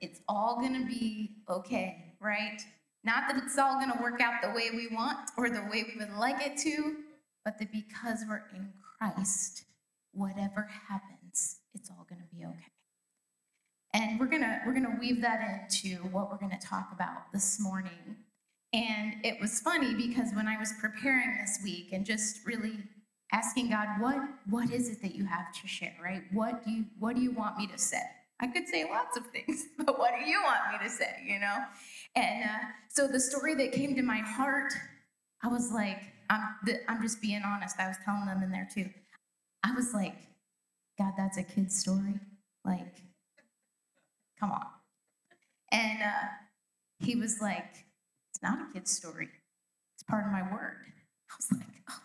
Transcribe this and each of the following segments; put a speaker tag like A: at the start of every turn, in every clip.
A: It's all going to be okay, right? Not that it's all going to work out the way we want or the way we would like it to, but that because we're in Christ, whatever happens, it's all going to be okay. And we're going to we're going to weave that into what we're going to talk about this morning. And it was funny because when I was preparing this week and just really asking God, what what is it that you have to share, right? What do you what do you want me to say? I could say lots of things, but what do you want me to say, you know? And uh, so the story that came to my heart, I was like, I'm, I'm just being honest. I was telling them in there too. I was like, God, that's a kid's story. Like, come on. And uh, he was like, it's not a kid's story. It's part of my word. I was like, oh,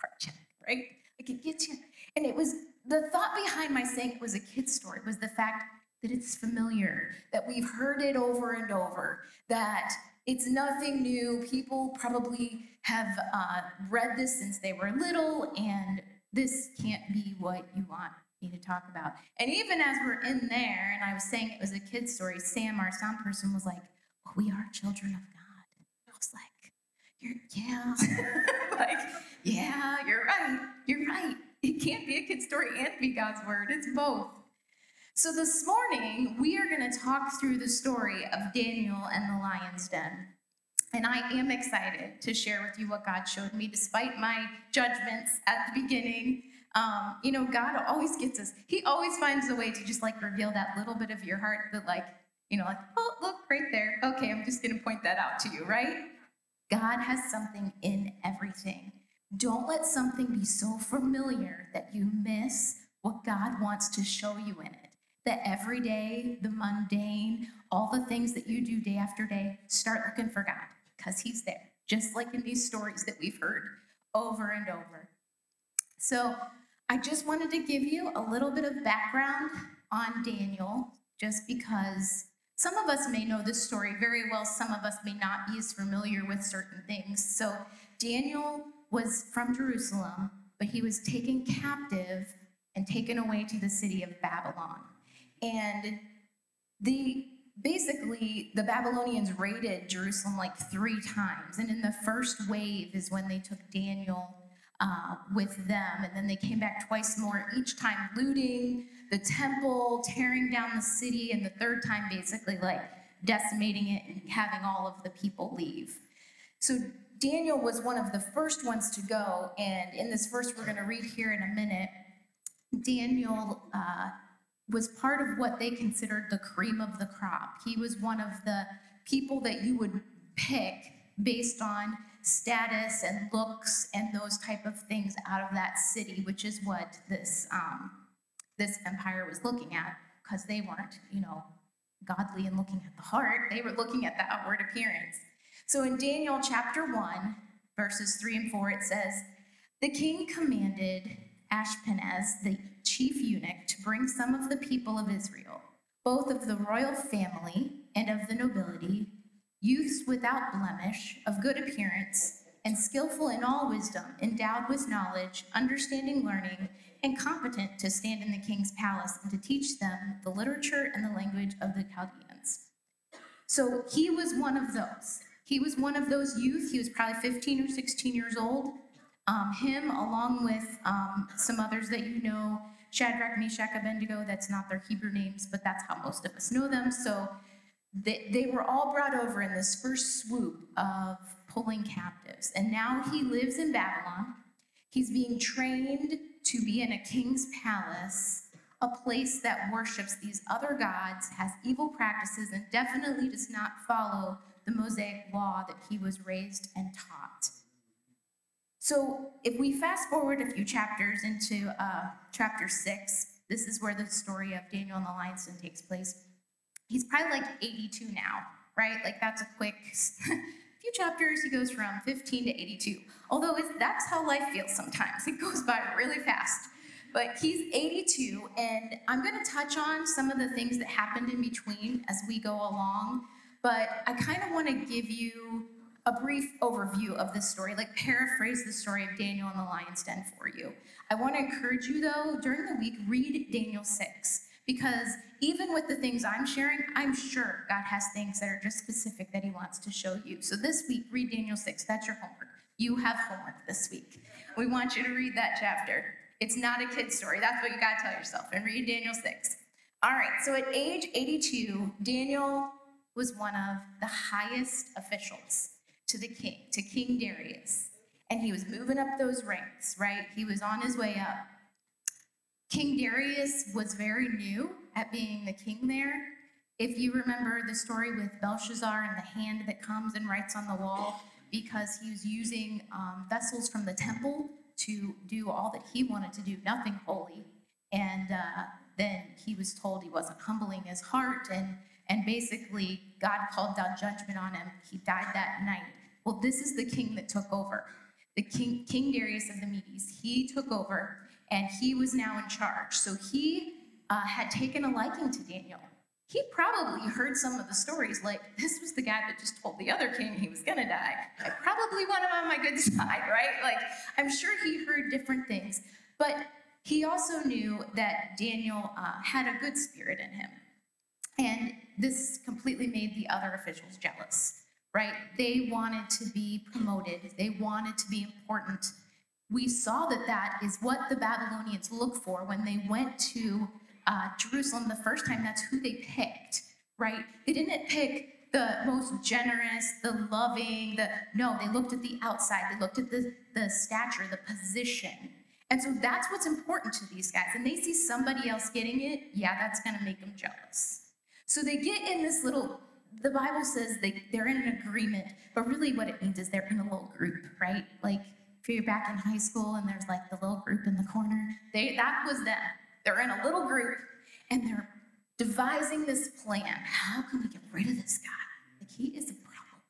A: heart check, right? Like it gets you. And it was the thought behind my saying it was a kid's story was the fact that it's familiar, that we've heard it over and over, that it's nothing new. People probably have uh, read this since they were little, and this can't be what you want me to talk about. And even as we're in there, and I was saying it was a kid's story, Sam, our sound person, was like, well, we are children of God. I was like, you're, yeah. like, yeah, you're right. You're right. It can't be a kid's story and be God's word. It's both. So, this morning, we are going to talk through the story of Daniel and the lion's den. And I am excited to share with you what God showed me, despite my judgments at the beginning. Um, you know, God always gets us, He always finds a way to just like reveal that little bit of your heart that, like, you know, like, oh, look right there. Okay, I'm just going to point that out to you, right? God has something in everything. Don't let something be so familiar that you miss what God wants to show you in it that every day, the mundane, all the things that you do day after day, start looking for God because He's there, just like in these stories that we've heard over and over. So, I just wanted to give you a little bit of background on Daniel, just because some of us may know this story very well, some of us may not be as familiar with certain things. So, Daniel was from Jerusalem, but he was taken captive and taken away to the city of Babylon. And the basically the Babylonians raided Jerusalem like three times. And in the first wave is when they took Daniel uh, with them. And then they came back twice more, each time looting the temple, tearing down the city, and the third time basically like decimating it and having all of the people leave. So Daniel was one of the first ones to go. And in this verse we're going to read here in a minute, Daniel. Uh, was part of what they considered the cream of the crop. He was one of the people that you would pick based on status and looks and those type of things out of that city, which is what this um, this empire was looking at, because they weren't, you know, godly and looking at the heart. They were looking at the outward appearance. So in Daniel chapter one, verses three and four, it says, "The king commanded Ashpenaz, the chief eunuch, to bring some of the people of Israel, both of the royal family and of the nobility, youths without blemish, of good appearance, and skillful in all wisdom, endowed with knowledge, understanding learning, and competent to stand in the king's palace and to teach them the literature and the language of the Chaldeans. So he was one of those. He was one of those youth. He was probably 15 or 16 years old. Um, him, along with um, some others that you know, Shadrach, Meshach, Abednego, that's not their Hebrew names, but that's how most of us know them. So they, they were all brought over in this first swoop of pulling captives. And now he lives in Babylon. He's being trained to be in a king's palace, a place that worships these other gods, has evil practices, and definitely does not follow the Mosaic law that he was raised and taught. So if we fast forward a few chapters into uh, chapter six, this is where the story of Daniel and the lion's den takes place. He's probably like 82 now, right? Like that's a quick few chapters. He goes from 15 to 82. Although that's how life feels sometimes. It goes by really fast. But he's 82, and I'm going to touch on some of the things that happened in between as we go along. But I kind of want to give you a brief overview of this story, like paraphrase the story of Daniel and the lion's den for you. I want to encourage you, though, during the week, read Daniel 6, Because even with the things I'm sharing, I'm sure God has things that are just specific that He wants to show you. So this week, read Daniel 6. That's your homework. You have homework this week. We want you to read that chapter. It's not a kid's story. That's what you got to tell yourself. And read Daniel 6. All right, so at age 82, Daniel was one of the highest officials to the king, to King Darius. And he was moving up those ranks, right? He was on his way up. King Darius was very new at being the king there. If you remember the story with Belshazzar and the hand that comes and writes on the wall, because he was using um, vessels from the temple to do all that he wanted to do, nothing holy. And uh, then he was told he wasn't humbling his heart, and, and basically, God called down judgment on him. He died that night. Well, this is the king that took over. The king, King Darius of the Medes, he took over and he was now in charge. So he uh, had taken a liking to Daniel. He probably heard some of the stories, like this was the guy that just told the other king he was gonna die. I probably want him on my good side, right? Like I'm sure he heard different things, but he also knew that Daniel uh, had a good spirit in him. And this completely made the other officials jealous, right? They wanted to be promoted, they wanted to be important. We saw that that is what the Babylonians looked for when they went to uh, Jerusalem the first time. That's who they picked, right? They didn't pick the most generous, the loving, the no, they looked at the outside, they looked at the, the stature, the position. And so that's what's important to these guys. And they see somebody else getting it, yeah, that's gonna make them jealous. So they get in this little, the Bible says they, they're in an agreement, but really what it means is they're in a little group, right? Like if you're back in high school and there's like the little group in the corner, they that was them. They're in a little group and they're devising this plan. How can we get rid of this guy? Like he is a problem.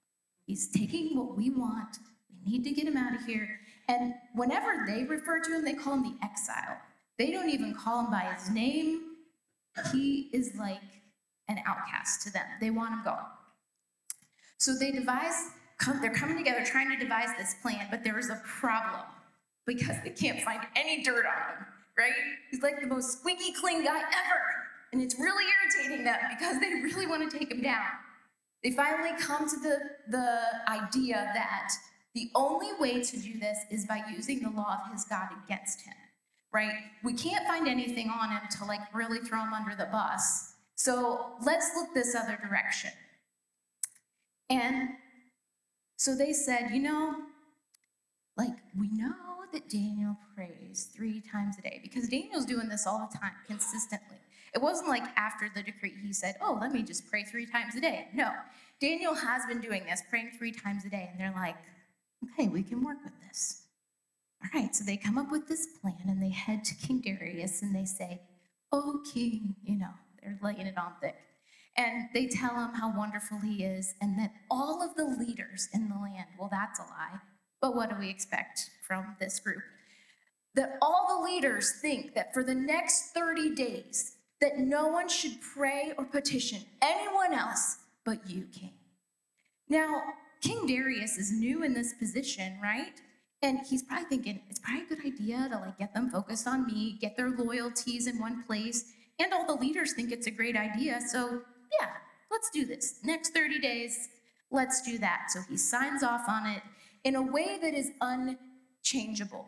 A: He's taking what we want. We need to get him out of here. And whenever they refer to him, they call him the exile. They don't even call him by his name. He is like an outcast to them. They want him gone. So they devise, they're coming together trying to devise this plan, but there is a problem because they can't find any dirt on him, right? He's like the most squeaky clean guy ever. And it's really irritating them because they really want to take him down. They finally come to the, the idea that the only way to do this is by using the law of his God against him, right? We can't find anything on him to like really throw him under the bus. So let's look this other direction. And so they said, you know, like we know that Daniel prays three times a day because Daniel's doing this all the time, consistently. It wasn't like after the decree he said, oh, let me just pray three times a day. No, Daniel has been doing this, praying three times a day. And they're like, okay, we can work with this. All right, so they come up with this plan and they head to King Darius and they say, oh, king, you know, they're laying it on thick. And they tell him how wonderful he is and that all of the leaders in the land, well, that's a lie. But what do we expect from this group? That all the leaders think that for the next 30 days, that no one should pray or petition anyone else but you, king. Now, King Darius is new in this position, right? And he's probably thinking it's probably a good idea to like get them focused on me, get their loyalties in one place, and all the leaders think it's a great idea. So, yeah, let's do this. Next 30 days, let's do that. So he signs off on it in a way that is unchangeable.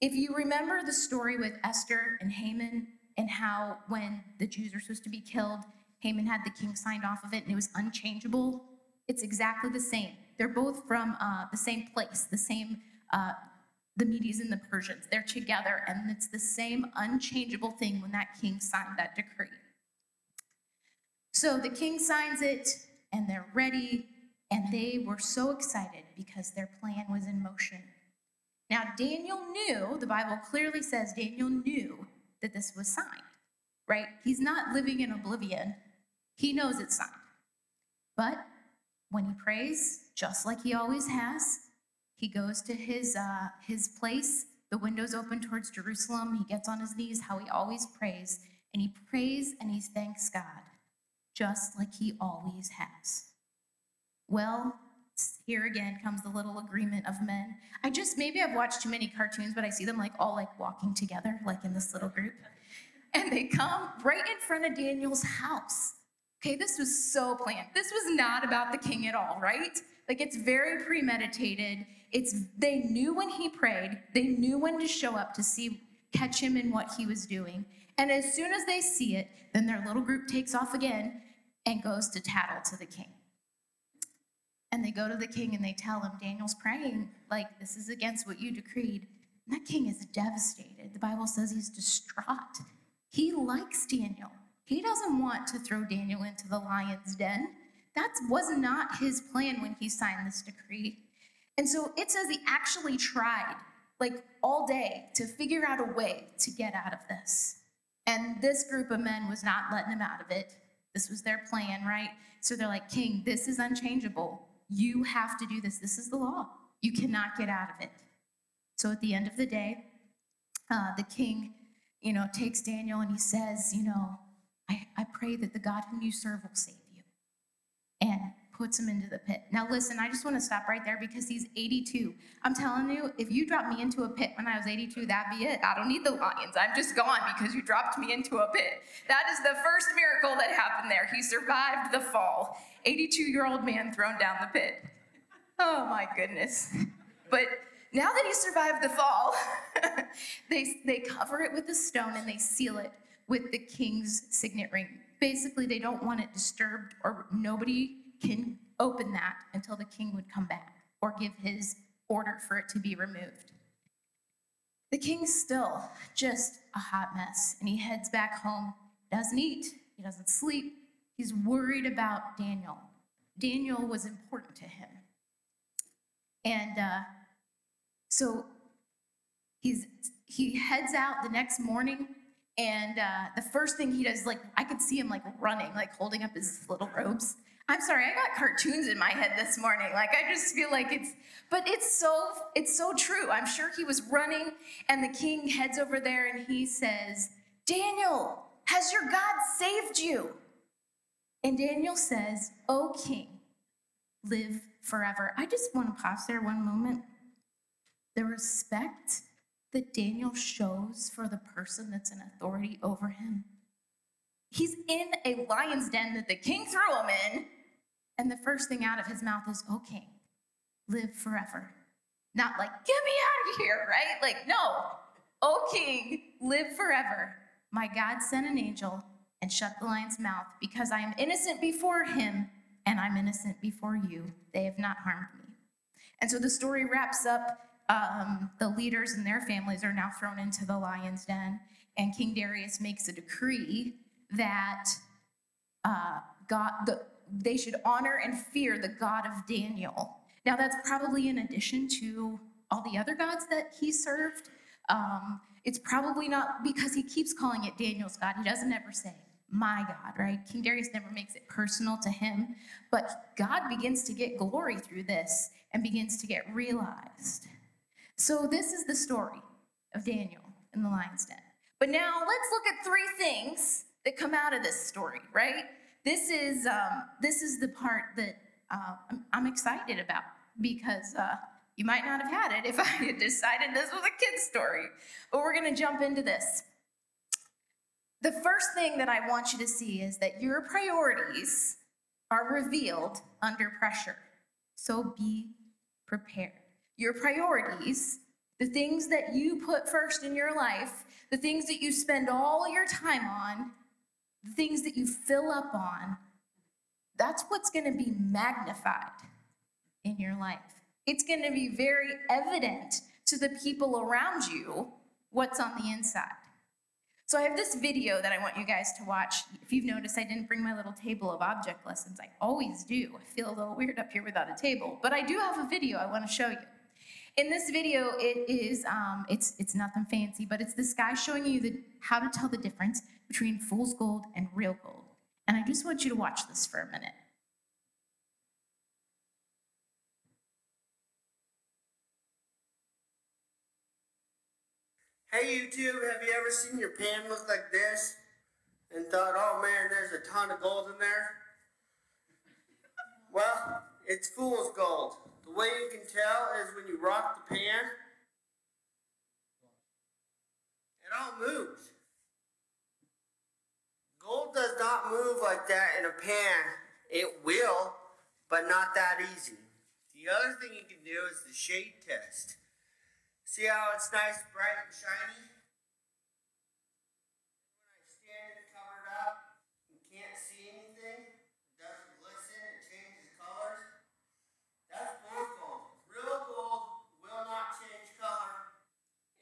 A: If you remember the story with Esther and Haman and how when the Jews were supposed to be killed, Haman had the king signed off of it and it was unchangeable, it's exactly the same. They're both from uh, the same place, the same uh, the Medes and the Persians. They're together, and it's the same unchangeable thing when that king signed that decree. So the king signs it, and they're ready, and they were so excited because their plan was in motion. Now, Daniel knew, the Bible clearly says Daniel knew that this was signed, right? He's not living in oblivion, he knows it's signed. But when he prays, just like he always has, he goes to his, uh, his place, the windows open towards Jerusalem. He gets on his knees, how he always prays, and he prays and he thanks God, just like he always has. Well, here again comes the little agreement of men. I just, maybe I've watched too many cartoons, but I see them like all like walking together, like in this little group. and they come right in front of Daniel's house. Okay, this was so planned. This was not about the king at all, right? Like it's very premeditated. It's they knew when he prayed, they knew when to show up to see catch him in what he was doing. And as soon as they see it, then their little group takes off again and goes to tattle to the king. And they go to the king and they tell him, Daniel's praying, like, this is against what you decreed. And that king is devastated. The Bible says he's distraught. He likes Daniel. He doesn't want to throw Daniel into the lion's den. That was not his plan when he signed this decree. And so it says he actually tried, like all day, to figure out a way to get out of this. And this group of men was not letting him out of it. This was their plan, right? So they're like, King, this is unchangeable. You have to do this. This is the law. You cannot get out of it. So at the end of the day, uh, the king, you know, takes Daniel and he says, you know, I, I pray that the God whom you serve will save you. And puts him into the pit. Now, listen, I just want to stop right there because he's 82. I'm telling you, if you dropped me into a pit when I was 82, that'd be it. I don't need the lions. I'm just gone because you dropped me into a pit. That is the first miracle that happened there. He survived the fall. 82 year old man thrown down the pit. Oh my goodness. But now that he survived the fall, they, they cover it with a stone and they seal it with the king's signet ring. Basically, they don't want it disturbed or nobody can open that until the king would come back or give his order for it to be removed. The king's still just a hot mess, and he heads back home. Doesn't eat, he doesn't sleep. He's worried about Daniel. Daniel was important to him. And uh, so he's he heads out the next morning and uh, the first thing he does like i could see him like running like holding up his little robes I'm sorry, I got cartoons in my head this morning. Like I just feel like it's but it's so it's so true. I'm sure he was running and the king heads over there and he says, "Daniel, has your God saved you?" And Daniel says, "O king, live forever." I just want to pause there one moment. The respect that Daniel shows for the person that's in authority over him. He's in a lion's den that the king threw him in. And the first thing out of his mouth is, "O king, live forever. Not like, get me out of here, right? Like, no. O king, live forever. My God sent an angel and shut the lion's mouth because I am innocent before him and I'm innocent before you. They have not harmed me. And so the story wraps up. Um, the leaders and their families are now thrown into the lion's den, and King Darius makes a decree that uh, God, the, they should honor and fear the God of Daniel. Now, that's probably in addition to all the other gods that he served. Um, it's probably not because he keeps calling it Daniel's God. He doesn't ever say, my God, right? King Darius never makes it personal to him, but God begins to get glory through this and begins to get realized. So, this is the story of Daniel in the lion's den. But now let's look at three things that come out of this story, right? This is um, this is the part that uh, I'm, I'm, excited about because uh, you might not have had it if I had decided this was a kid's story. But we're going to jump into this. The first thing that I want you to see is that your priorities are revealed under pressure. So be prepared. Your priorities, the things that you put first in your life, the things that you spend all your time on, the things that you fill up on, that's what's going to be magnified in your life. It's going to be very evident to the people around you what's on the inside. So I have this video that I want you guys to watch. If you've noticed, I didn't bring my little table of object lessons. I always do. I feel a little weird up here without a table, but I do have a video I want to show you. In this video, it is um, it's it's nothing fancy, but it's this guy showing you the, how to tell the difference between fool's gold and real gold. And I just want you to watch this for a minute.
B: Hey YouTube, have you ever seen your pan look like this and thought, oh man, there's a ton of gold in there? Well, it's fool's gold. The way you can tell is when you rock the pan, it all moves. Gold does not move like that in a pan. It will, but not that easy. The other thing you can do is the shade test. See how it's nice, bright, and shiny? When I stand it covered up, you can't see anything. It doesn't glisten, it changes colors. That's rose gold. Real gold will not change color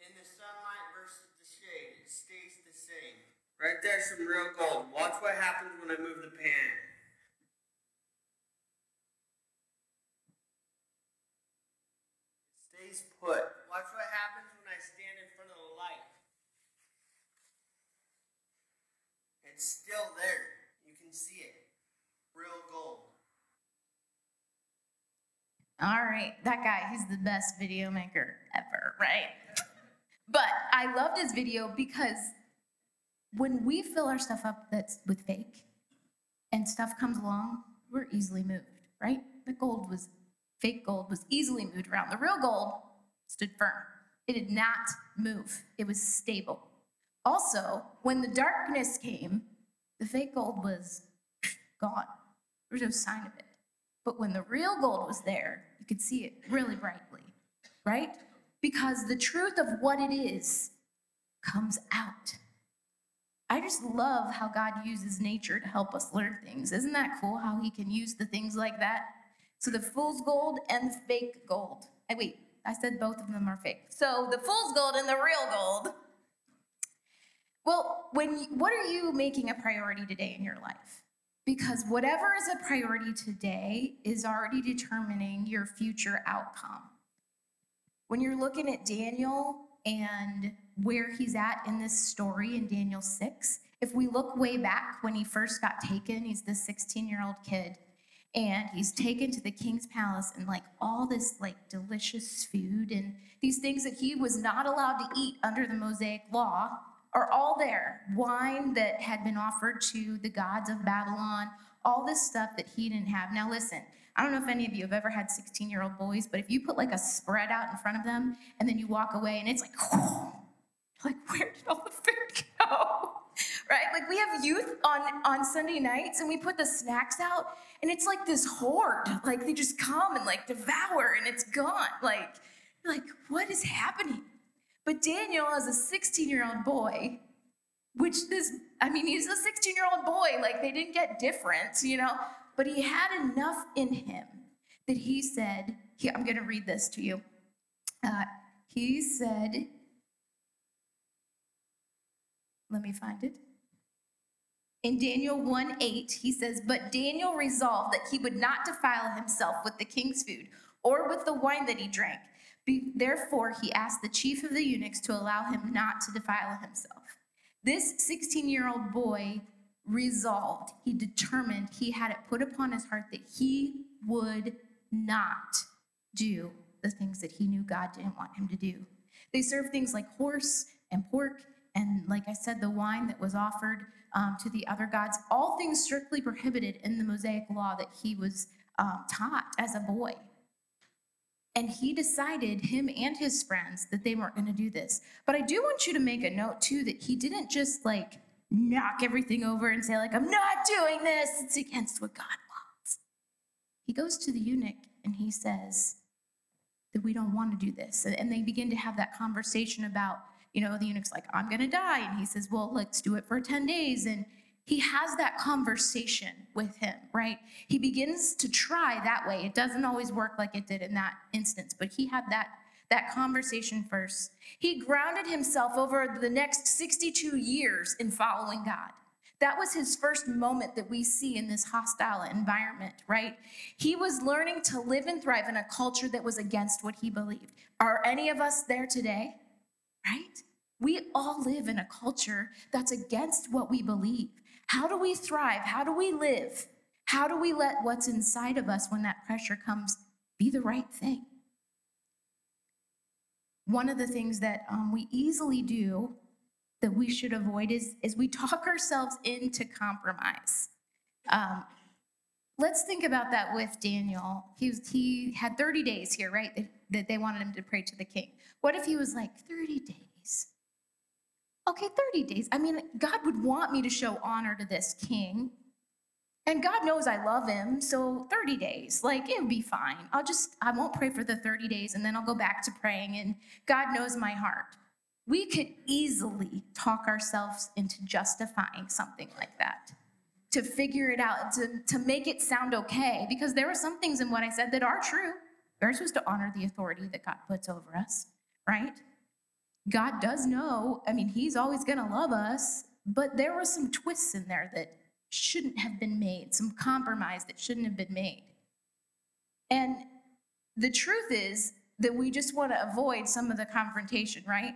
B: in the sunlight versus the shade. It stays the same. Right there's some real gold. Watch what happens when I move the pan. It stays put. Watch what happens when I stand in front of the light. It's still there. You can see it. Real gold.
A: All right, that guy, he's the best video maker ever, right? But I loved his video because when we fill our stuff up that's with fake and stuff comes along, we're easily moved, right? The gold was fake gold was easily moved around. The real gold stood firm. It did not move. It was stable. Also, when the darkness came, the fake gold was gone. There was no sign of it. But when the real gold was there, you could see it really brightly, right? Because the truth of what it is comes out. I just love how God uses nature to help us learn things. Isn't that cool how he can use the things like that? So the fool's gold and the fake gold. I wait, I said both of them are fake. So the fool's gold and the real gold. Well, when you, what are you making a priority today in your life? Because whatever is a priority today is already determining your future outcome. When you're looking at Daniel and where he's at in this story in Daniel 6, if we look way back when he first got taken, he's this 16 year old kid and he's taken to the king's palace and like all this like delicious food and these things that he was not allowed to eat under the Mosaic law are all there. Wine that had been offered to the gods of Babylon, all this stuff that he didn't have. Now, listen, I don't know if any of you have ever had 16 year old boys, but if you put like a spread out in front of them and then you walk away and it's like, like, where did all the food go? Right? Like we have youth on, on Sunday nights and we put the snacks out and it's like this horde. Like they just come and like devour and it's gone. Like, like what is happening? But Daniel, as a 16 year old boy, which this, I mean, he's a 16 year old boy, like they didn't get different, you know, but he had enough in him that he said, I'm going to read this to you. Uh, he said, let me find it. In Daniel 1 8, he says, But Daniel resolved that he would not defile himself with the king's food or with the wine that he drank. Be, therefore, he asked the chief of the eunuchs to allow him not to defile himself. This 16 year old boy resolved, he determined, he had it put upon his heart that he would not do the things that he knew God didn't want him to do. They served things like horse and pork, and like I said, the wine that was offered um, to the other gods, all things strictly prohibited in the Mosaic law that he was um, taught as a boy. And he decided, him and his friends, that they weren't going to do this. But I do want you to make a note, too, that he didn't just like knock everything over and say, like, I'm not doing this. It's against what God wants. He goes to the eunuch and he says that we don't want to do this. And they begin to have that conversation about, you know, the eunuch's like, I'm going to die. And he says, well, let's do it for 10 days. And he has that conversation with him, right? He begins to try that way. It doesn't always work like it did in that instance, but he had that that conversation first. He grounded himself over the next 62 years in following God. That was his first moment that we see in this hostile environment, right? He was learning to live and thrive in a culture that was against what he believed. Are any of us there today? Right? We all live in a culture that's against what we believe. How do we thrive? How do we live? How do we let what's inside of us when that pressure comes be the right thing? One of the things that um, we easily do that we should avoid is, is we talk ourselves into compromise. Um, let's think about that with Daniel. He, was, he had 30 days here, right? That, that they wanted him to pray to the king. What if he was like, 30 days? Okay, 30 days. I mean, God would want me to show honor to this king. And God knows I love him, so 30 days, like it would be fine. I'll just, I won't pray for the 30 days and then I'll go back to praying, and God knows my heart. We could easily talk ourselves into justifying something like that, to figure it out, to, to make it sound okay, because there were some things in what I said that are true. We're supposed to honor the authority that God puts over us, right? God does know, I mean, He's always gonna love us, but there were some twists in there that shouldn't have been made, some compromise that shouldn't have been made. And the truth is that we just want to avoid some of the confrontation, right?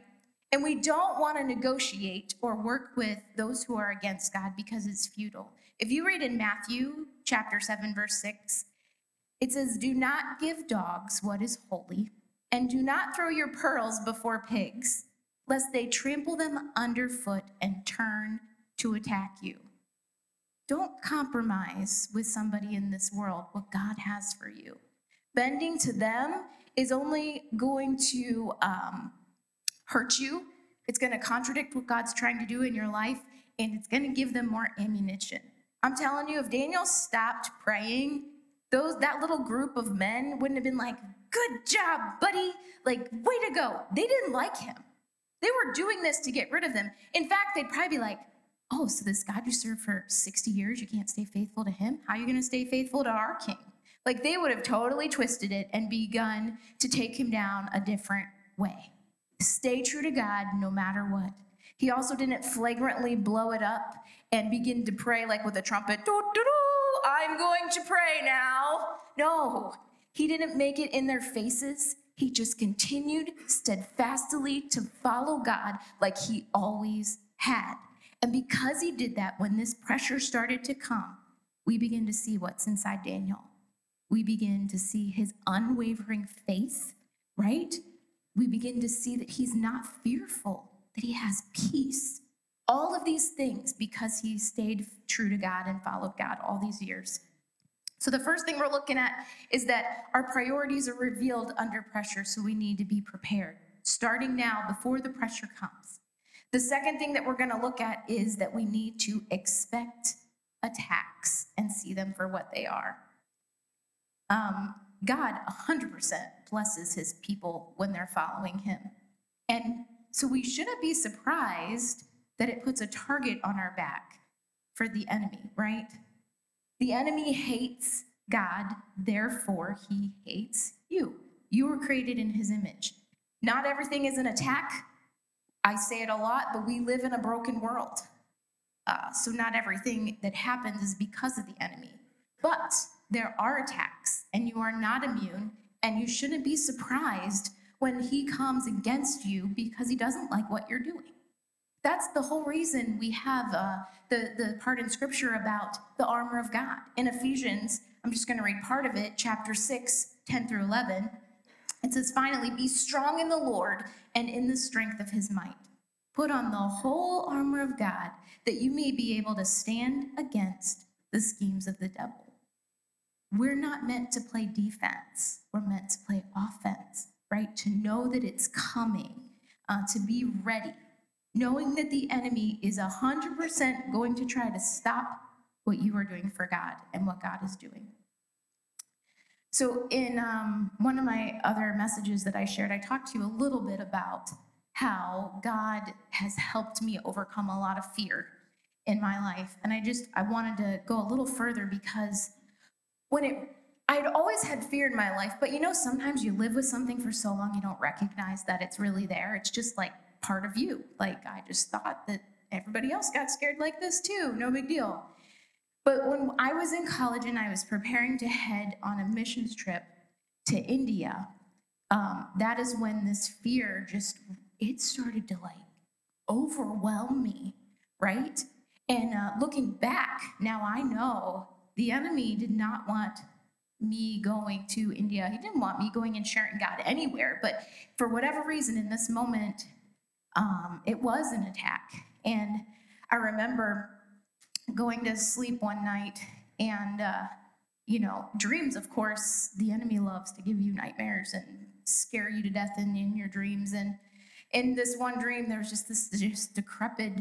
A: And we don't want to negotiate or work with those who are against God because it's futile. If you read in Matthew chapter 7 verse 6, it says, "Do not give dogs what is holy, and do not throw your pearls before pigs, lest they trample them underfoot and turn to attack you." Don't compromise with somebody in this world what God has for you. Bending to them is only going to um, hurt you. It's going to contradict what God's trying to do in your life, and it's going to give them more ammunition. I'm telling you, if Daniel stopped praying, those that little group of men wouldn't have been like, "Good job, buddy!" Like, way to go. They didn't like him. They were doing this to get rid of them. In fact, they'd probably be like, oh, so this God you served for 60 years, you can't stay faithful to him? How are you going to stay faithful to our king? Like they would have totally twisted it and begun to take him down a different way. Stay true to God no matter what. He also didn't flagrantly blow it up and begin to pray like with a trumpet, doo, doo, doo, I'm going to pray now. No, he didn't make it in their faces. He just continued steadfastly to follow God like he always had. And because he did that, when this pressure started to come, we begin to see what's inside Daniel. We begin to see his unwavering faith, right? We begin to see that he's not fearful, that he has peace. All of these things because he stayed true to God and followed God all these years. So, the first thing we're looking at is that our priorities are revealed under pressure, so we need to be prepared, starting now before the pressure comes. The second thing that we're going to look at is that we need to expect attacks and see them for what they are. Um, God 100% blesses his people when they're following him. And so we shouldn't be surprised that it puts a target on our back for the enemy, right? The enemy hates God, therefore, he hates you. You were created in his image. Not everything is an attack, I say it a lot, but we live in a broken world. Uh, so not everything that happens is because of the enemy. But there are attacks, and you are not immune, and you shouldn't be surprised when he comes against you because he doesn't like what you're doing. That's the whole reason we have uh, the, the part in scripture about the armor of God. In Ephesians, I'm just going to read part of it, chapter 6, 10 through 11. It says, finally, be strong in the Lord and in the strength of his might. Put on the whole armor of God that you may be able to stand against the schemes of the devil. We're not meant to play defense, we're meant to play offense, right? To know that it's coming, uh, to be ready, knowing that the enemy is 100% going to try to stop what you are doing for God and what God is doing. So, in um, one of my other messages that I shared, I talked to you a little bit about how God has helped me overcome a lot of fear in my life. And I just, I wanted to go a little further because when it, I'd always had fear in my life, but you know, sometimes you live with something for so long you don't recognize that it's really there. It's just like part of you. Like, I just thought that everybody else got scared like this too, no big deal. But when I was in college and I was preparing to head on a missions trip to India, um, that is when this fear just it started to like overwhelm me, right? And uh, looking back, now I know the enemy did not want me going to India. He didn't want me going and sharing God anywhere. But for whatever reason, in this moment, um, it was an attack. And I remember going to sleep one night and uh, you know dreams of course the enemy loves to give you nightmares and scare you to death in, in your dreams and in this one dream, there was just this just decrepit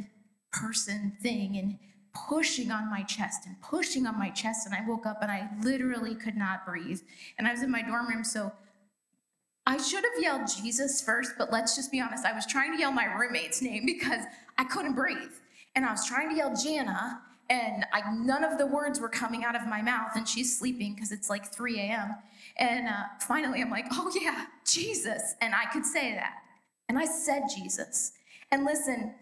A: person thing and pushing on my chest and pushing on my chest. And I woke up and I literally could not breathe. And I was in my dorm room, so I should have yelled Jesus first, but let's just be honest. I was trying to yell my roommate's name because I couldn't breathe. And I was trying to yell Jana, and I, none of the words were coming out of my mouth. And she's sleeping because it's like 3 a.m. And uh, finally, I'm like, oh yeah, Jesus. And I could say that. And I said Jesus. And listen,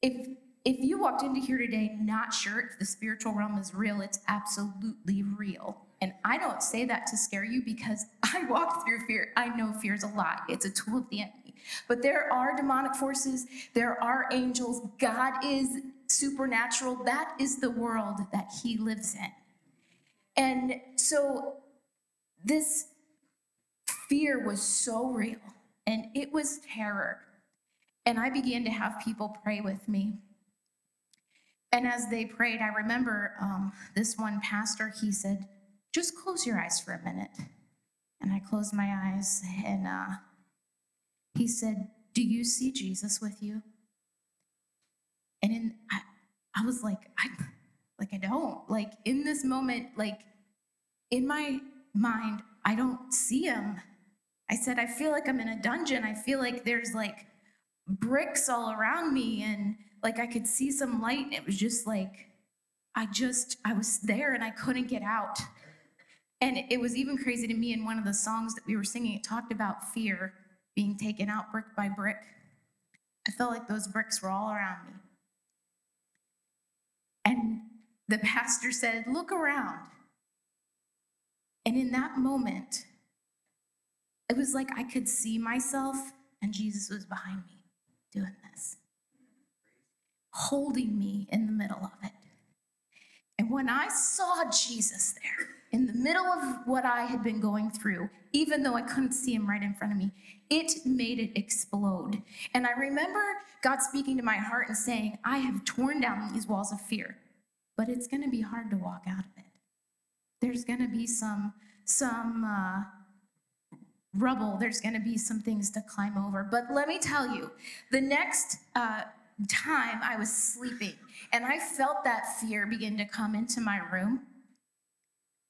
A: if if you walked into here today not sure if the spiritual realm is real, it's absolutely real. And I don't say that to scare you because I walked through fear. I know fear is a lie, it's a tool of the enemy. But there are demonic forces, there are angels. God is supernatural. That is the world that He lives in. And so this fear was so real and it was terror. And I began to have people pray with me. And as they prayed, I remember um, this one pastor, he said, just close your eyes for a minute. And I closed my eyes, and uh, he said, Do you see Jesus with you? And in, I, I was like, I, like I don't. Like in this moment, like in my mind, I don't see him. I said, I feel like I'm in a dungeon. I feel like there's like bricks all around me, and like I could see some light. And it was just like, I just, I was there and I couldn't get out. And it was even crazy to me in one of the songs that we were singing, it talked about fear being taken out brick by brick. I felt like those bricks were all around me. And the pastor said, Look around. And in that moment, it was like I could see myself and Jesus was behind me doing this, holding me in the middle of it. And when I saw Jesus there, in the middle of what I had been going through, even though I couldn't see him right in front of me, it made it explode. And I remember God speaking to my heart and saying, I have torn down these walls of fear, but it's going to be hard to walk out of it. There's going to be some, some, uh, rubble, there's going to be some things to climb over. But let me tell you, the next uh, time I was sleeping and I felt that fear begin to come into my room,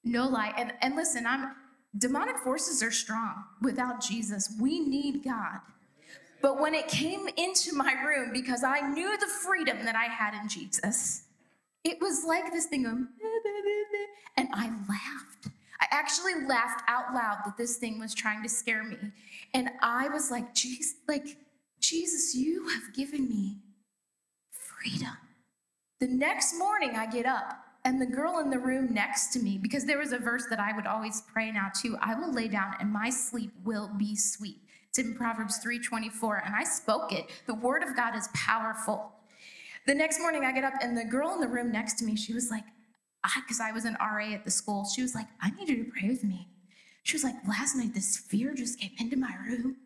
A: no lie. And, and listen, I'm demonic forces are strong without Jesus. We need God. But when it came into my room, because I knew the freedom that I had in Jesus, it was like this thing and I laughed. I actually laughed out loud that this thing was trying to scare me. And I was like, Jesus, like, Jesus, you have given me freedom. The next morning I get up and the girl in the room next to me, because there was a verse that I would always pray now too, I will lay down and my sleep will be sweet. It's in Proverbs 3:24, and I spoke it. The word of God is powerful. The next morning I get up and the girl in the room next to me, she was like, because I, I was an RA at the school, she was like, I need you to pray with me. She was like, last night this fear just came into my room.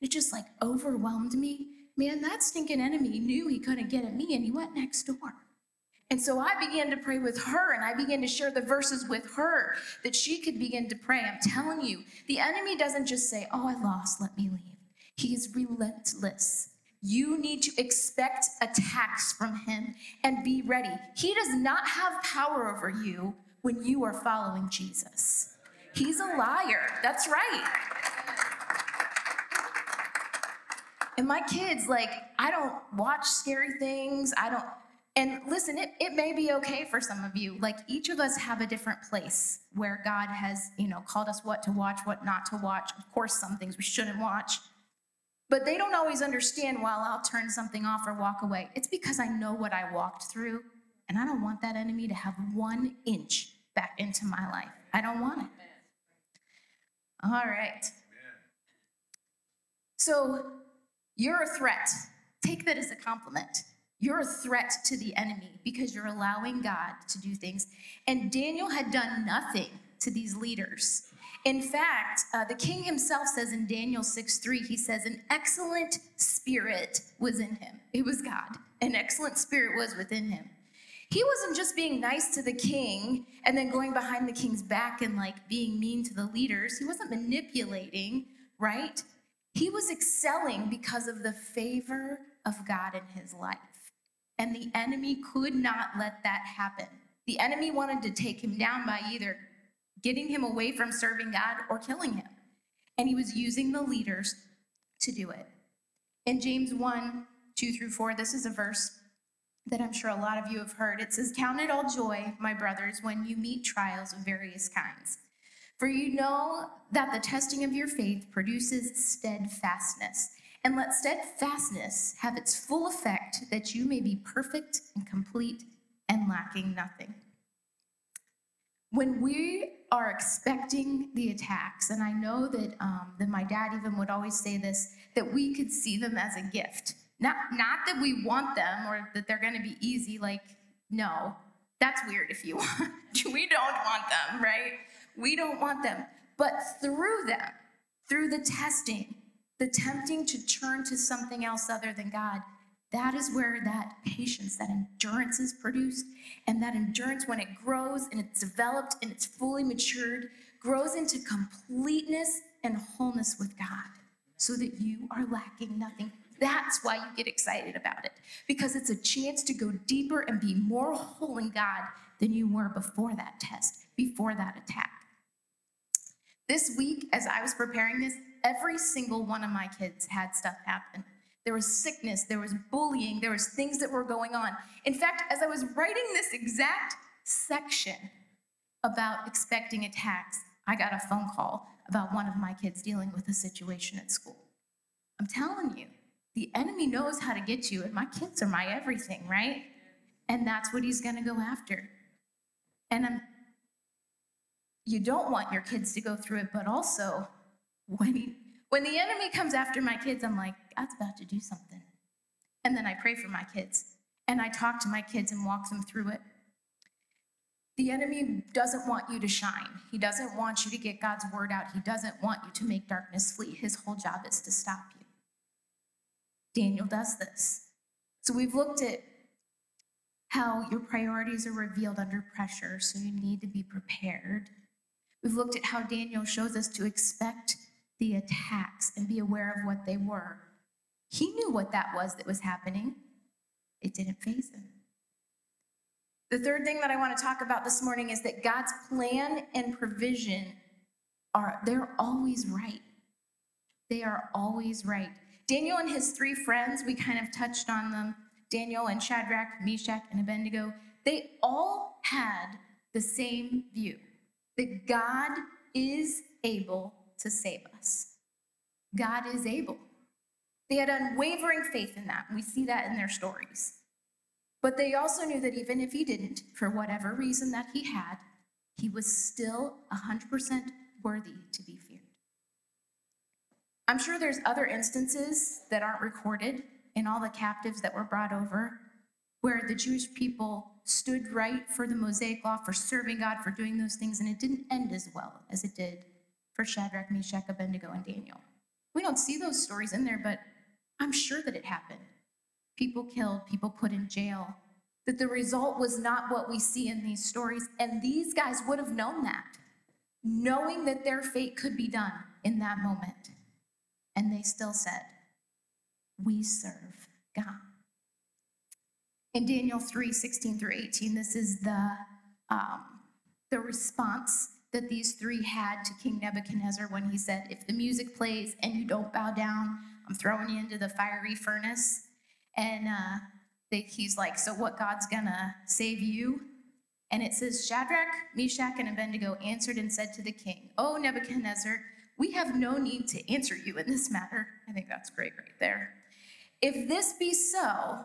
A: It just like overwhelmed me. Man, that stinking enemy knew he couldn't get at me and he went next door. And so I began to pray with her and I began to share the verses with her that she could begin to pray. I'm telling you, the enemy doesn't just say, Oh, I lost, let me leave. He is relentless. You need to expect attacks from him and be ready. He does not have power over you when you are following Jesus. He's a liar. That's right. And my kids, like, I don't watch scary things. I don't, and listen, it, it may be okay for some of you. Like each of us have a different place where God has, you know, called us what to watch, what not to watch. Of course, some things we shouldn't watch. But they don't always understand while I'll turn something off or walk away. It's because I know what I walked through, and I don't want that enemy to have one inch back into my life. I don't want it. All right. So you're a threat. Take that as a compliment. You're a threat to the enemy because you're allowing God to do things. And Daniel had done nothing to these leaders. In fact, uh, the king himself says in Daniel 6 3, he says, An excellent spirit was in him. It was God. An excellent spirit was within him. He wasn't just being nice to the king and then going behind the king's back and like being mean to the leaders. He wasn't manipulating, right? He was excelling because of the favor of God in his life. And the enemy could not let that happen. The enemy wanted to take him down by either getting him away from serving God or killing him. And he was using the leaders to do it. In James 1 2 through 4, this is a verse that I'm sure a lot of you have heard. It says, Count it all joy, my brothers, when you meet trials of various kinds. For you know that the testing of your faith produces steadfastness. And let steadfastness have its full effect, that you may be perfect and complete and lacking nothing. When we are expecting the attacks, and I know that, um, that my dad even would always say this, that we could see them as a gift. Not, not that we want them or that they're gonna be easy, like, no, that's weird if you want. we don't want them, right? We don't want them. But through them, through the testing, the tempting to turn to something else other than God, that is where that patience, that endurance is produced. And that endurance, when it grows and it's developed and it's fully matured, grows into completeness and wholeness with God so that you are lacking nothing. That's why you get excited about it, because it's a chance to go deeper and be more whole in God than you were before that test, before that attack. This week, as I was preparing this, every single one of my kids had stuff happen. There was sickness, there was bullying, there was things that were going on. In fact, as I was writing this exact section about expecting attacks, I got a phone call about one of my kids dealing with a situation at school. I'm telling you, the enemy knows how to get you, and my kids are my everything, right? And that's what he's gonna go after. And I'm, you don't want your kids to go through it, but also when he, when the enemy comes after my kids, I'm like, God's about to do something. And then I pray for my kids and I talk to my kids and walk them through it. The enemy doesn't want you to shine. He doesn't want you to get God's word out. He doesn't want you to make darkness flee. His whole job is to stop you. Daniel does this. So we've looked at how your priorities are revealed under pressure, so you need to be prepared. We've looked at how Daniel shows us to expect the attacks and be aware of what they were. He knew what that was that was happening, it didn't faze him. The third thing that I want to talk about this morning is that God's plan and provision are they're always right. They are always right. Daniel and his three friends, we kind of touched on them. Daniel and Shadrach, Meshach, and Abednego, they all had the same view that God is able to save us. God is able. They had unwavering faith in that. We see that in their stories. But they also knew that even if he didn't, for whatever reason that he had, he was still 100% worthy to be feared. I'm sure there's other instances that aren't recorded in all the captives that were brought over where the Jewish people stood right for the Mosaic law, for serving God, for doing those things, and it didn't end as well as it did for Shadrach, Meshach, Abednego, and Daniel. We don't see those stories in there, but I'm sure that it happened. People killed, people put in jail, that the result was not what we see in these stories. And these guys would have known that, knowing that their fate could be done in that moment. And they still said, We serve God. In Daniel 3 16 through 18, this is the, um, the response that these three had to King Nebuchadnezzar when he said, If the music plays and you don't bow down, I'm throwing you into the fiery furnace. And uh, they, he's like, So what God's gonna save you? And it says, Shadrach, Meshach, and Abednego answered and said to the king, Oh, Nebuchadnezzar, we have no need to answer you in this matter. I think that's great right there. If this be so,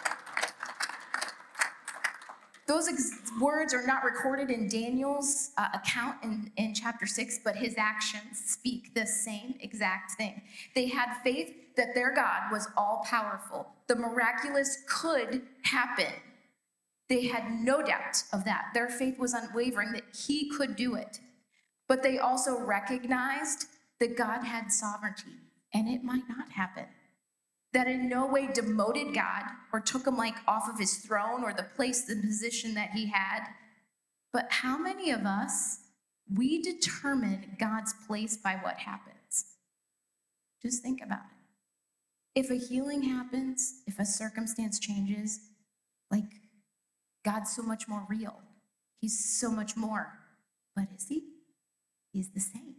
A: Those words are not recorded in Daniel's uh, account in, in chapter 6, but his actions speak the same exact thing. They had faith that their God was all powerful, the miraculous could happen. They had no doubt of that. Their faith was unwavering that he could do it. but they also recognized that God had sovereignty and it might not happen. That in no way demoted God or took him like off of his throne or the place, the position that he had. But how many of us, we determine God's place by what happens? Just think about it. If a healing happens, if a circumstance changes, like God's so much more real. He's so much more. But is he? He's the same,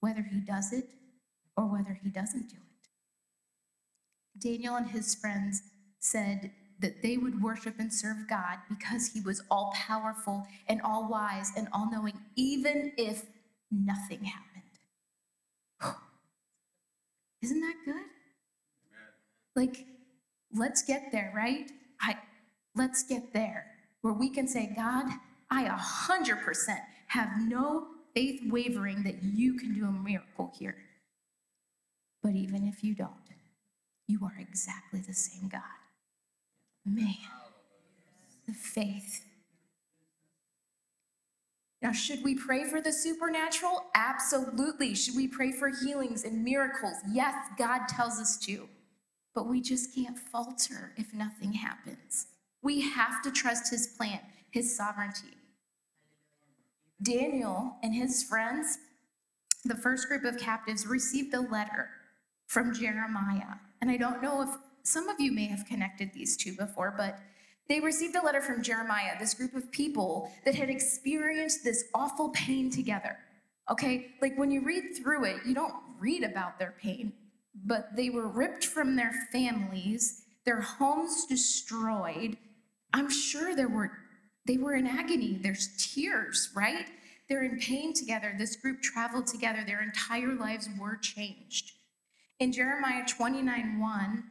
A: whether he does it or whether he doesn't do it. Daniel and his friends said that they would worship and serve God because he was all powerful and all wise and all knowing, even if nothing happened. Isn't that good? Like, let's get there, right? I, let's get there where we can say, God, I 100% have no faith wavering that you can do a miracle here. But even if you don't, you are exactly the same God. Man, the faith. Now, should we pray for the supernatural? Absolutely. Should we pray for healings and miracles? Yes, God tells us to. But we just can't falter if nothing happens. We have to trust his plan, his sovereignty. Daniel and his friends, the first group of captives, received a letter from Jeremiah. And I don't know if some of you may have connected these two before, but they received a letter from Jeremiah, this group of people that had experienced this awful pain together. Okay, like when you read through it, you don't read about their pain, but they were ripped from their families, their homes destroyed. I'm sure there were they were in agony. There's tears, right? They're in pain together. This group traveled together. Their entire lives were changed. In Jeremiah 29 1,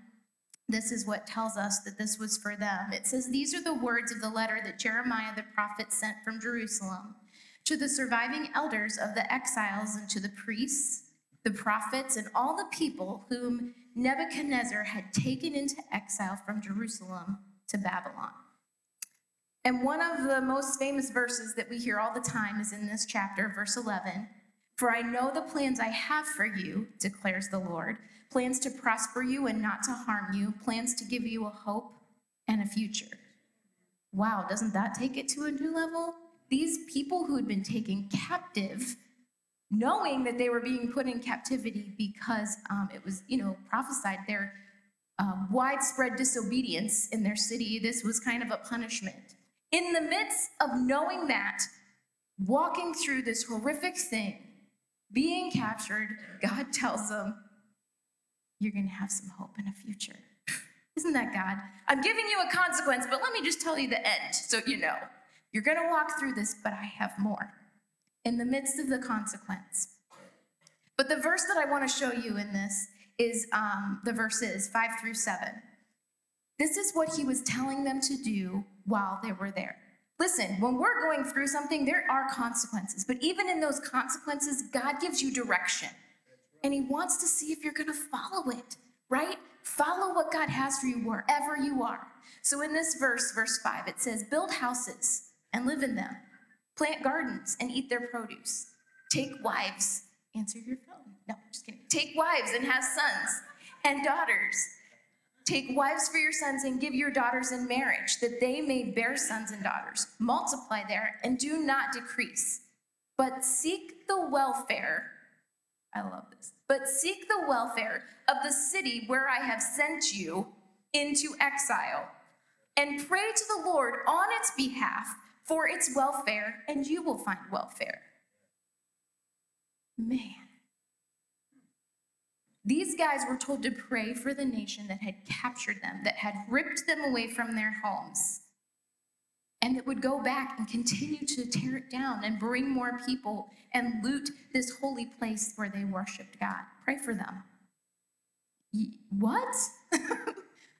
A: this is what tells us that this was for them. It says, These are the words of the letter that Jeremiah the prophet sent from Jerusalem to the surviving elders of the exiles and to the priests, the prophets, and all the people whom Nebuchadnezzar had taken into exile from Jerusalem to Babylon. And one of the most famous verses that we hear all the time is in this chapter, verse 11. For I know the plans I have for you, declares the Lord plans to prosper you and not to harm you, plans to give you a hope and a future. Wow, doesn't that take it to a new level? These people who had been taken captive, knowing that they were being put in captivity because um, it was, you know, prophesied their um, widespread disobedience in their city, this was kind of a punishment. In the midst of knowing that, walking through this horrific thing, being captured, God tells them, You're going to have some hope and a future. Isn't that God? I'm giving you a consequence, but let me just tell you the end so you know. You're going to walk through this, but I have more in the midst of the consequence. But the verse that I want to show you in this is um, the verses five through seven. This is what he was telling them to do while they were there. Listen, when we're going through something, there are consequences. But even in those consequences, God gives you direction. And He wants to see if you're going to follow it, right? Follow what God has for you wherever you are. So in this verse, verse 5, it says, Build houses and live in them, plant gardens and eat their produce, take wives. Answer your phone. No, just kidding. Take wives and have sons and daughters Take wives for your sons and give your daughters in marriage, that they may bear sons and daughters. Multiply there and do not decrease, but seek the welfare. I love this. But seek the welfare of the city where I have sent you into exile, and pray to the Lord on its behalf for its welfare, and you will find welfare. Man. These guys were told to pray for the nation that had captured them, that had ripped them away from their homes, and that would go back and continue to tear it down and bring more people and loot this holy place where they worshiped God. Pray for them. What?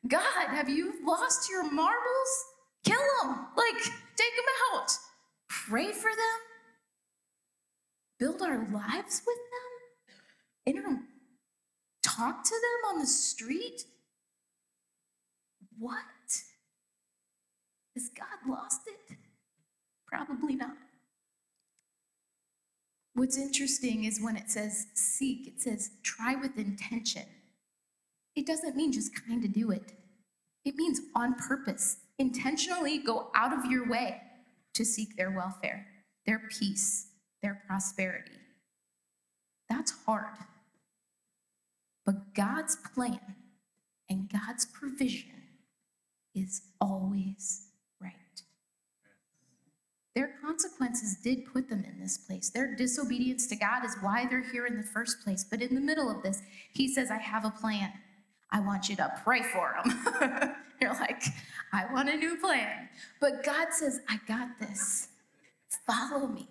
A: God, have you lost your marbles? Kill them. Like, take them out. Pray for them. Build our lives with them. Inter- talk to them on the street? What? Has God lost it? Probably not. What's interesting is when it says seek, it says try with intention. It doesn't mean just kind of do it, it means on purpose. Intentionally go out of your way to seek their welfare, their peace, their prosperity. That's hard. But God's plan and God's provision is always right. Their consequences did put them in this place. Their disobedience to God is why they're here in the first place. But in the middle of this, He says, I have a plan. I want you to pray for them. You're like, I want a new plan. But God says, I got this. Follow me.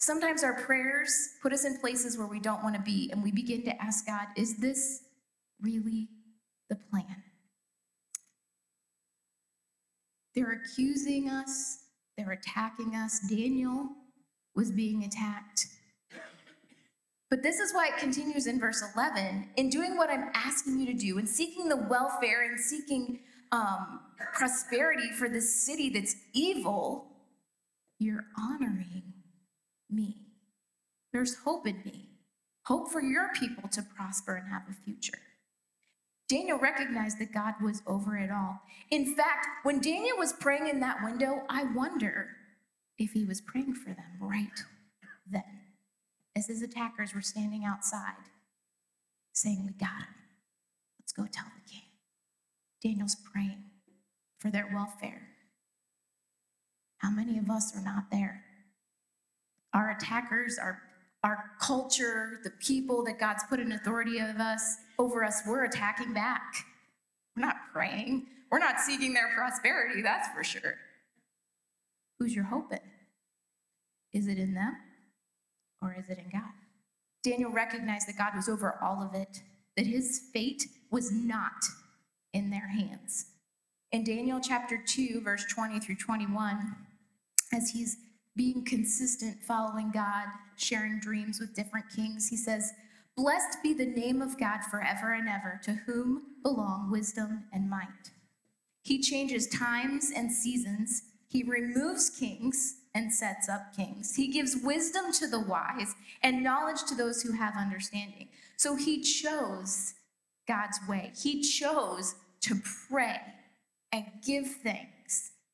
A: Sometimes our prayers put us in places where we don't want to be, and we begin to ask God, is this really the plan? They're accusing us, they're attacking us. Daniel was being attacked. But this is why it continues in verse 11 in doing what I'm asking you to do, in seeking the welfare and seeking um, prosperity for this city that's evil, you're honoring me. There's hope in me, hope for your people to prosper and have a future. Daniel recognized that God was over it all. In fact, when Daniel was praying in that window, I wonder if he was praying for them right then, as his attackers were standing outside saying, We got him. Let's go tell the king. Daniel's praying for their welfare. How many of us are not there? Our attackers, our, our culture, the people that God's put in authority of us over us, we're attacking back. We're not praying. We're not seeking their prosperity, that's for sure. Who's your hope in? Is it in them or is it in God? Daniel recognized that God was over all of it, that his fate was not in their hands. In Daniel chapter 2, verse 20 through 21, as he's being consistent, following God, sharing dreams with different kings, he says, Blessed be the name of God forever and ever, to whom belong wisdom and might. He changes times and seasons. He removes kings and sets up kings. He gives wisdom to the wise and knowledge to those who have understanding. So he chose God's way. He chose to pray and give thanks,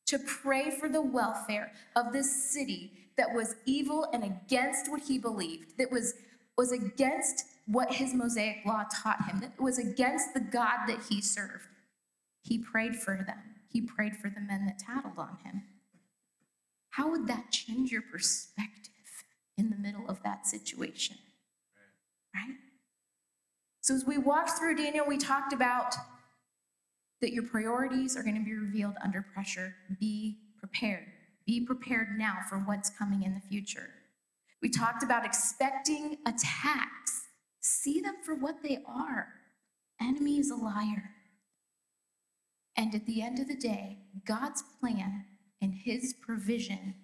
A: to pray for the welfare of this city that was evil and against what he believed, that was, was against what his Mosaic law taught him, that was against the God that he served. He prayed for them. He prayed for the men that tattled on him. How would that change your perspective in the middle of that situation? Right? So, as we walked through Daniel, we talked about that your priorities are going to be revealed under pressure. Be prepared. Be prepared now for what's coming in the future. We talked about expecting attacks. See them for what they are. Enemy is a liar. And at the end of the day, God's plan and his provision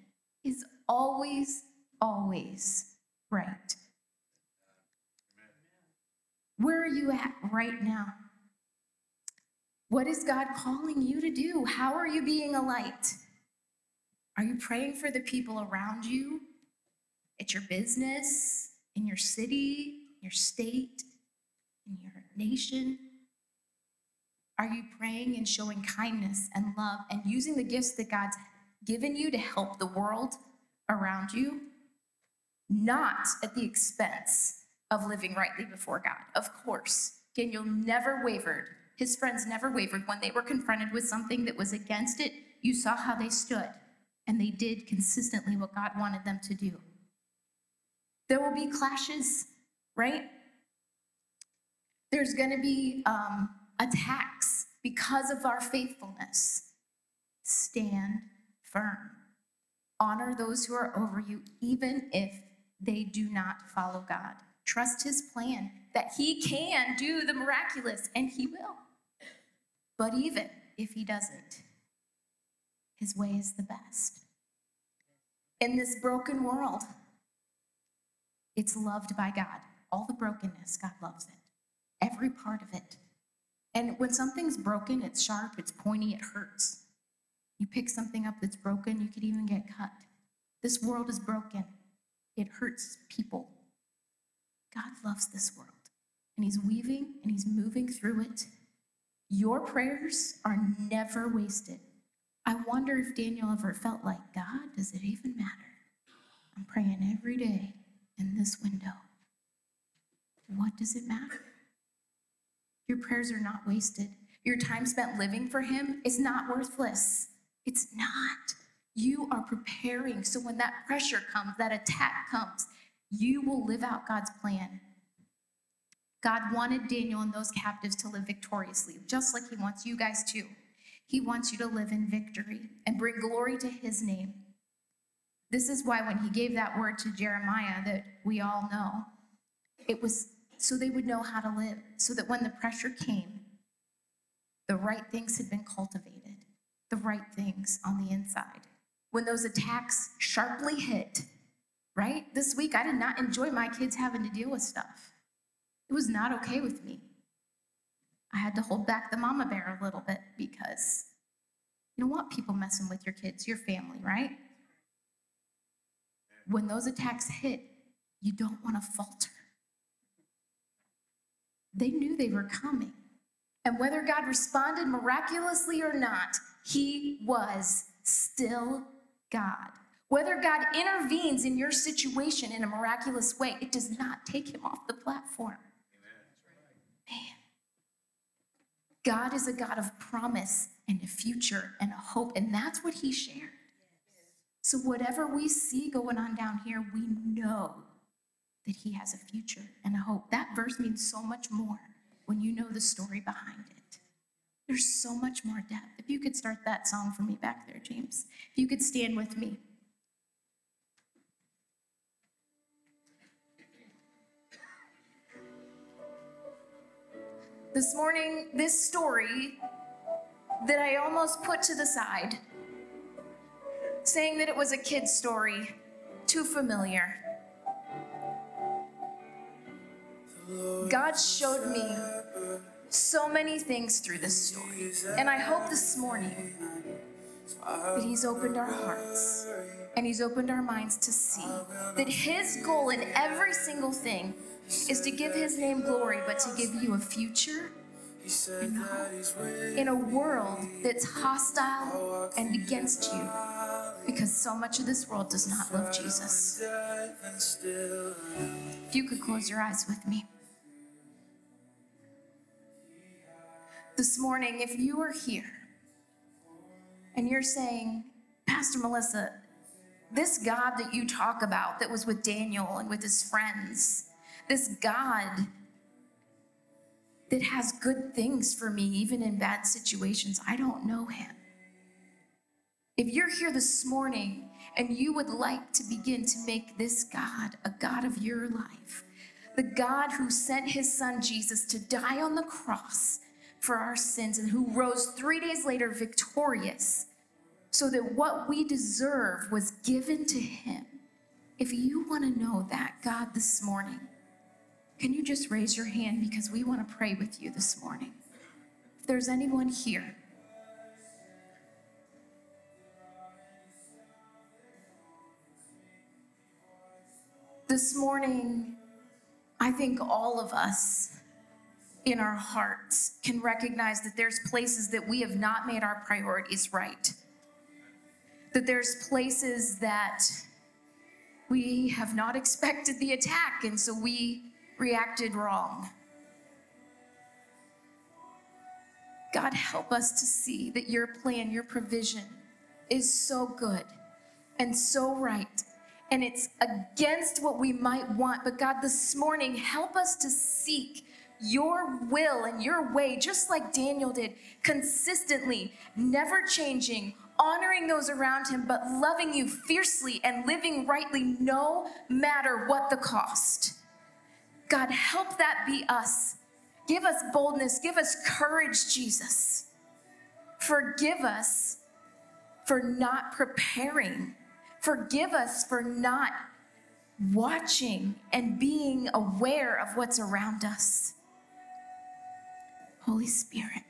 A: is always, always right. Where are you at right now? What is God calling you to do? How are you being a light? Are you praying for the people around you, at your business, in your city, your state, in your nation? Are you praying and showing kindness and love and using the gifts that God's given you to help the world around you? Not at the expense of living rightly before God. Of course, Daniel never wavered. His friends never wavered. When they were confronted with something that was against it, you saw how they stood, and they did consistently what God wanted them to do. There will be clashes, right? There's going to be um, attacks because of our faithfulness. Stand firm. Honor those who are over you, even if they do not follow God. Trust his plan that he can do the miraculous, and he will. But even if he doesn't, his way is the best. In this broken world, it's loved by God. All the brokenness, God loves it. Every part of it. And when something's broken, it's sharp, it's pointy, it hurts. You pick something up that's broken, you could even get cut. This world is broken. it hurts people. God loves this world, and He's weaving and He's moving through it. Your prayers are never wasted. I wonder if Daniel ever felt like, God, does it even matter? I'm praying every day in this window. What does it matter? Your prayers are not wasted. Your time spent living for Him is not worthless. It's not. You are preparing so when that pressure comes, that attack comes, you will live out God's plan. God wanted Daniel and those captives to live victoriously, just like He wants you guys to. He wants you to live in victory and bring glory to His name. This is why when He gave that word to Jeremiah that we all know, it was so they would know how to live, so that when the pressure came, the right things had been cultivated, the right things on the inside. When those attacks sharply hit, right? This week, I did not enjoy my kids having to deal with stuff. It was not okay with me. I had to hold back the mama bear a little bit because you don't want people messing with your kids, your family, right? When those attacks hit, you don't want to falter. They knew they were coming. And whether God responded miraculously or not, He was still God. Whether God intervenes in your situation in a miraculous way, it does not take Him off the platform. Man. God is a God of promise and a future and a hope, and that's what He shared. So, whatever we see going on down here, we know that He has a future and a hope. That verse means so much more when you know the story behind it. There's so much more depth. If you could start that song for me back there, James. If you could stand with me. This morning, this story that I almost put to the side, saying that it was a kid's story, too familiar. God showed me so many things through this story. And I hope this morning that He's opened our hearts and He's opened our minds to see that His goal in every single thing is to give His name glory, but to give you a future and hope in a world that's hostile and against you because so much of this world does not love Jesus. If you could close your eyes with me. This morning, if you are here and you're saying, Pastor Melissa, this God that you talk about that was with Daniel and with his friends, this God that has good things for me, even in bad situations, I don't know him. If you're here this morning and you would like to begin to make this God a God of your life, the God who sent his son Jesus to die on the cross for our sins and who rose three days later victorious, so that what we deserve was given to him. If you want to know that God this morning, can you just raise your hand because we want to pray with you this morning? If there's anyone here, this morning, I think all of us in our hearts can recognize that there's places that we have not made our priorities right. That there's places that we have not expected the attack, and so we reacted wrong. God, help us to see that your plan, your provision is so good and so right. And it's against what we might want. But God, this morning, help us to seek your will and your way, just like Daniel did, consistently, never changing, honoring those around him, but loving you fiercely and living rightly no matter what the cost. God, help that be us. Give us boldness, give us courage, Jesus. Forgive us for not preparing. Forgive us for not watching and being aware of what's around us. Holy Spirit,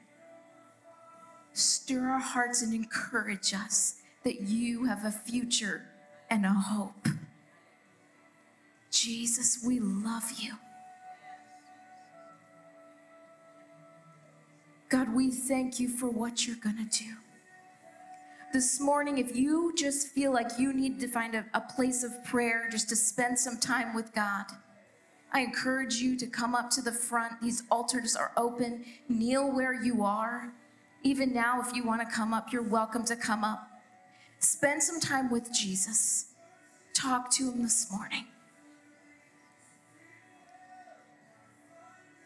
A: stir our hearts and encourage us that you have a future and a hope. Jesus, we love you. God, we thank you for what you're going to do. This morning, if you just feel like you need to find a, a place of prayer just to spend some time with God, I encourage you to come up to the front. These altars are open. Kneel where you are. Even now, if you want to come up, you're welcome to come up. Spend some time with Jesus. Talk to him this morning.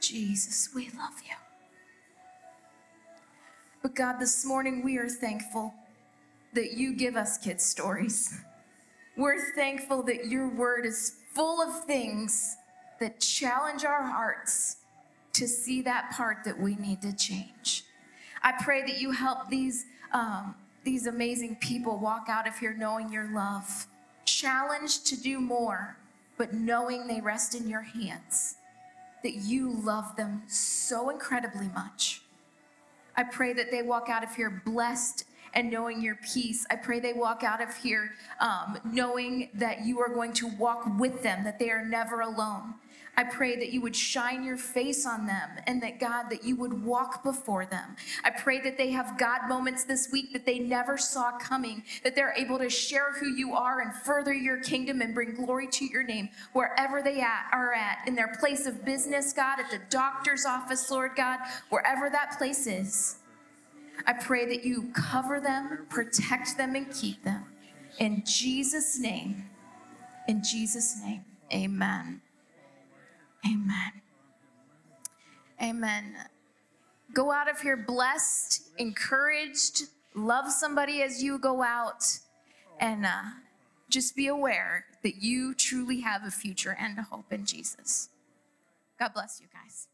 A: Jesus, we love you. But God, this morning we are thankful that you give us kids' stories. We're thankful that your word is full of things that challenge our hearts to see that part that we need to change. I pray that you help these, um, these amazing people walk out of here knowing your love, challenged to do more, but knowing they rest in your hands, that you love them so incredibly much. I pray that they walk out of here blessed and knowing your peace. I pray they walk out of here um, knowing that you are going to walk with them, that they are never alone. I pray that you would shine your face on them and that God, that you would walk before them. I pray that they have God moments this week that they never saw coming, that they're able to share who you are and further your kingdom and bring glory to your name wherever they at, are at, in their place of business, God, at the doctor's office, Lord God, wherever that place is. I pray that you cover them, protect them, and keep them. In Jesus' name, in Jesus' name, amen. Amen. Amen. Go out of here blessed, encouraged, love somebody as you go out, and uh, just be aware that you truly have a future and a hope in Jesus. God bless you guys.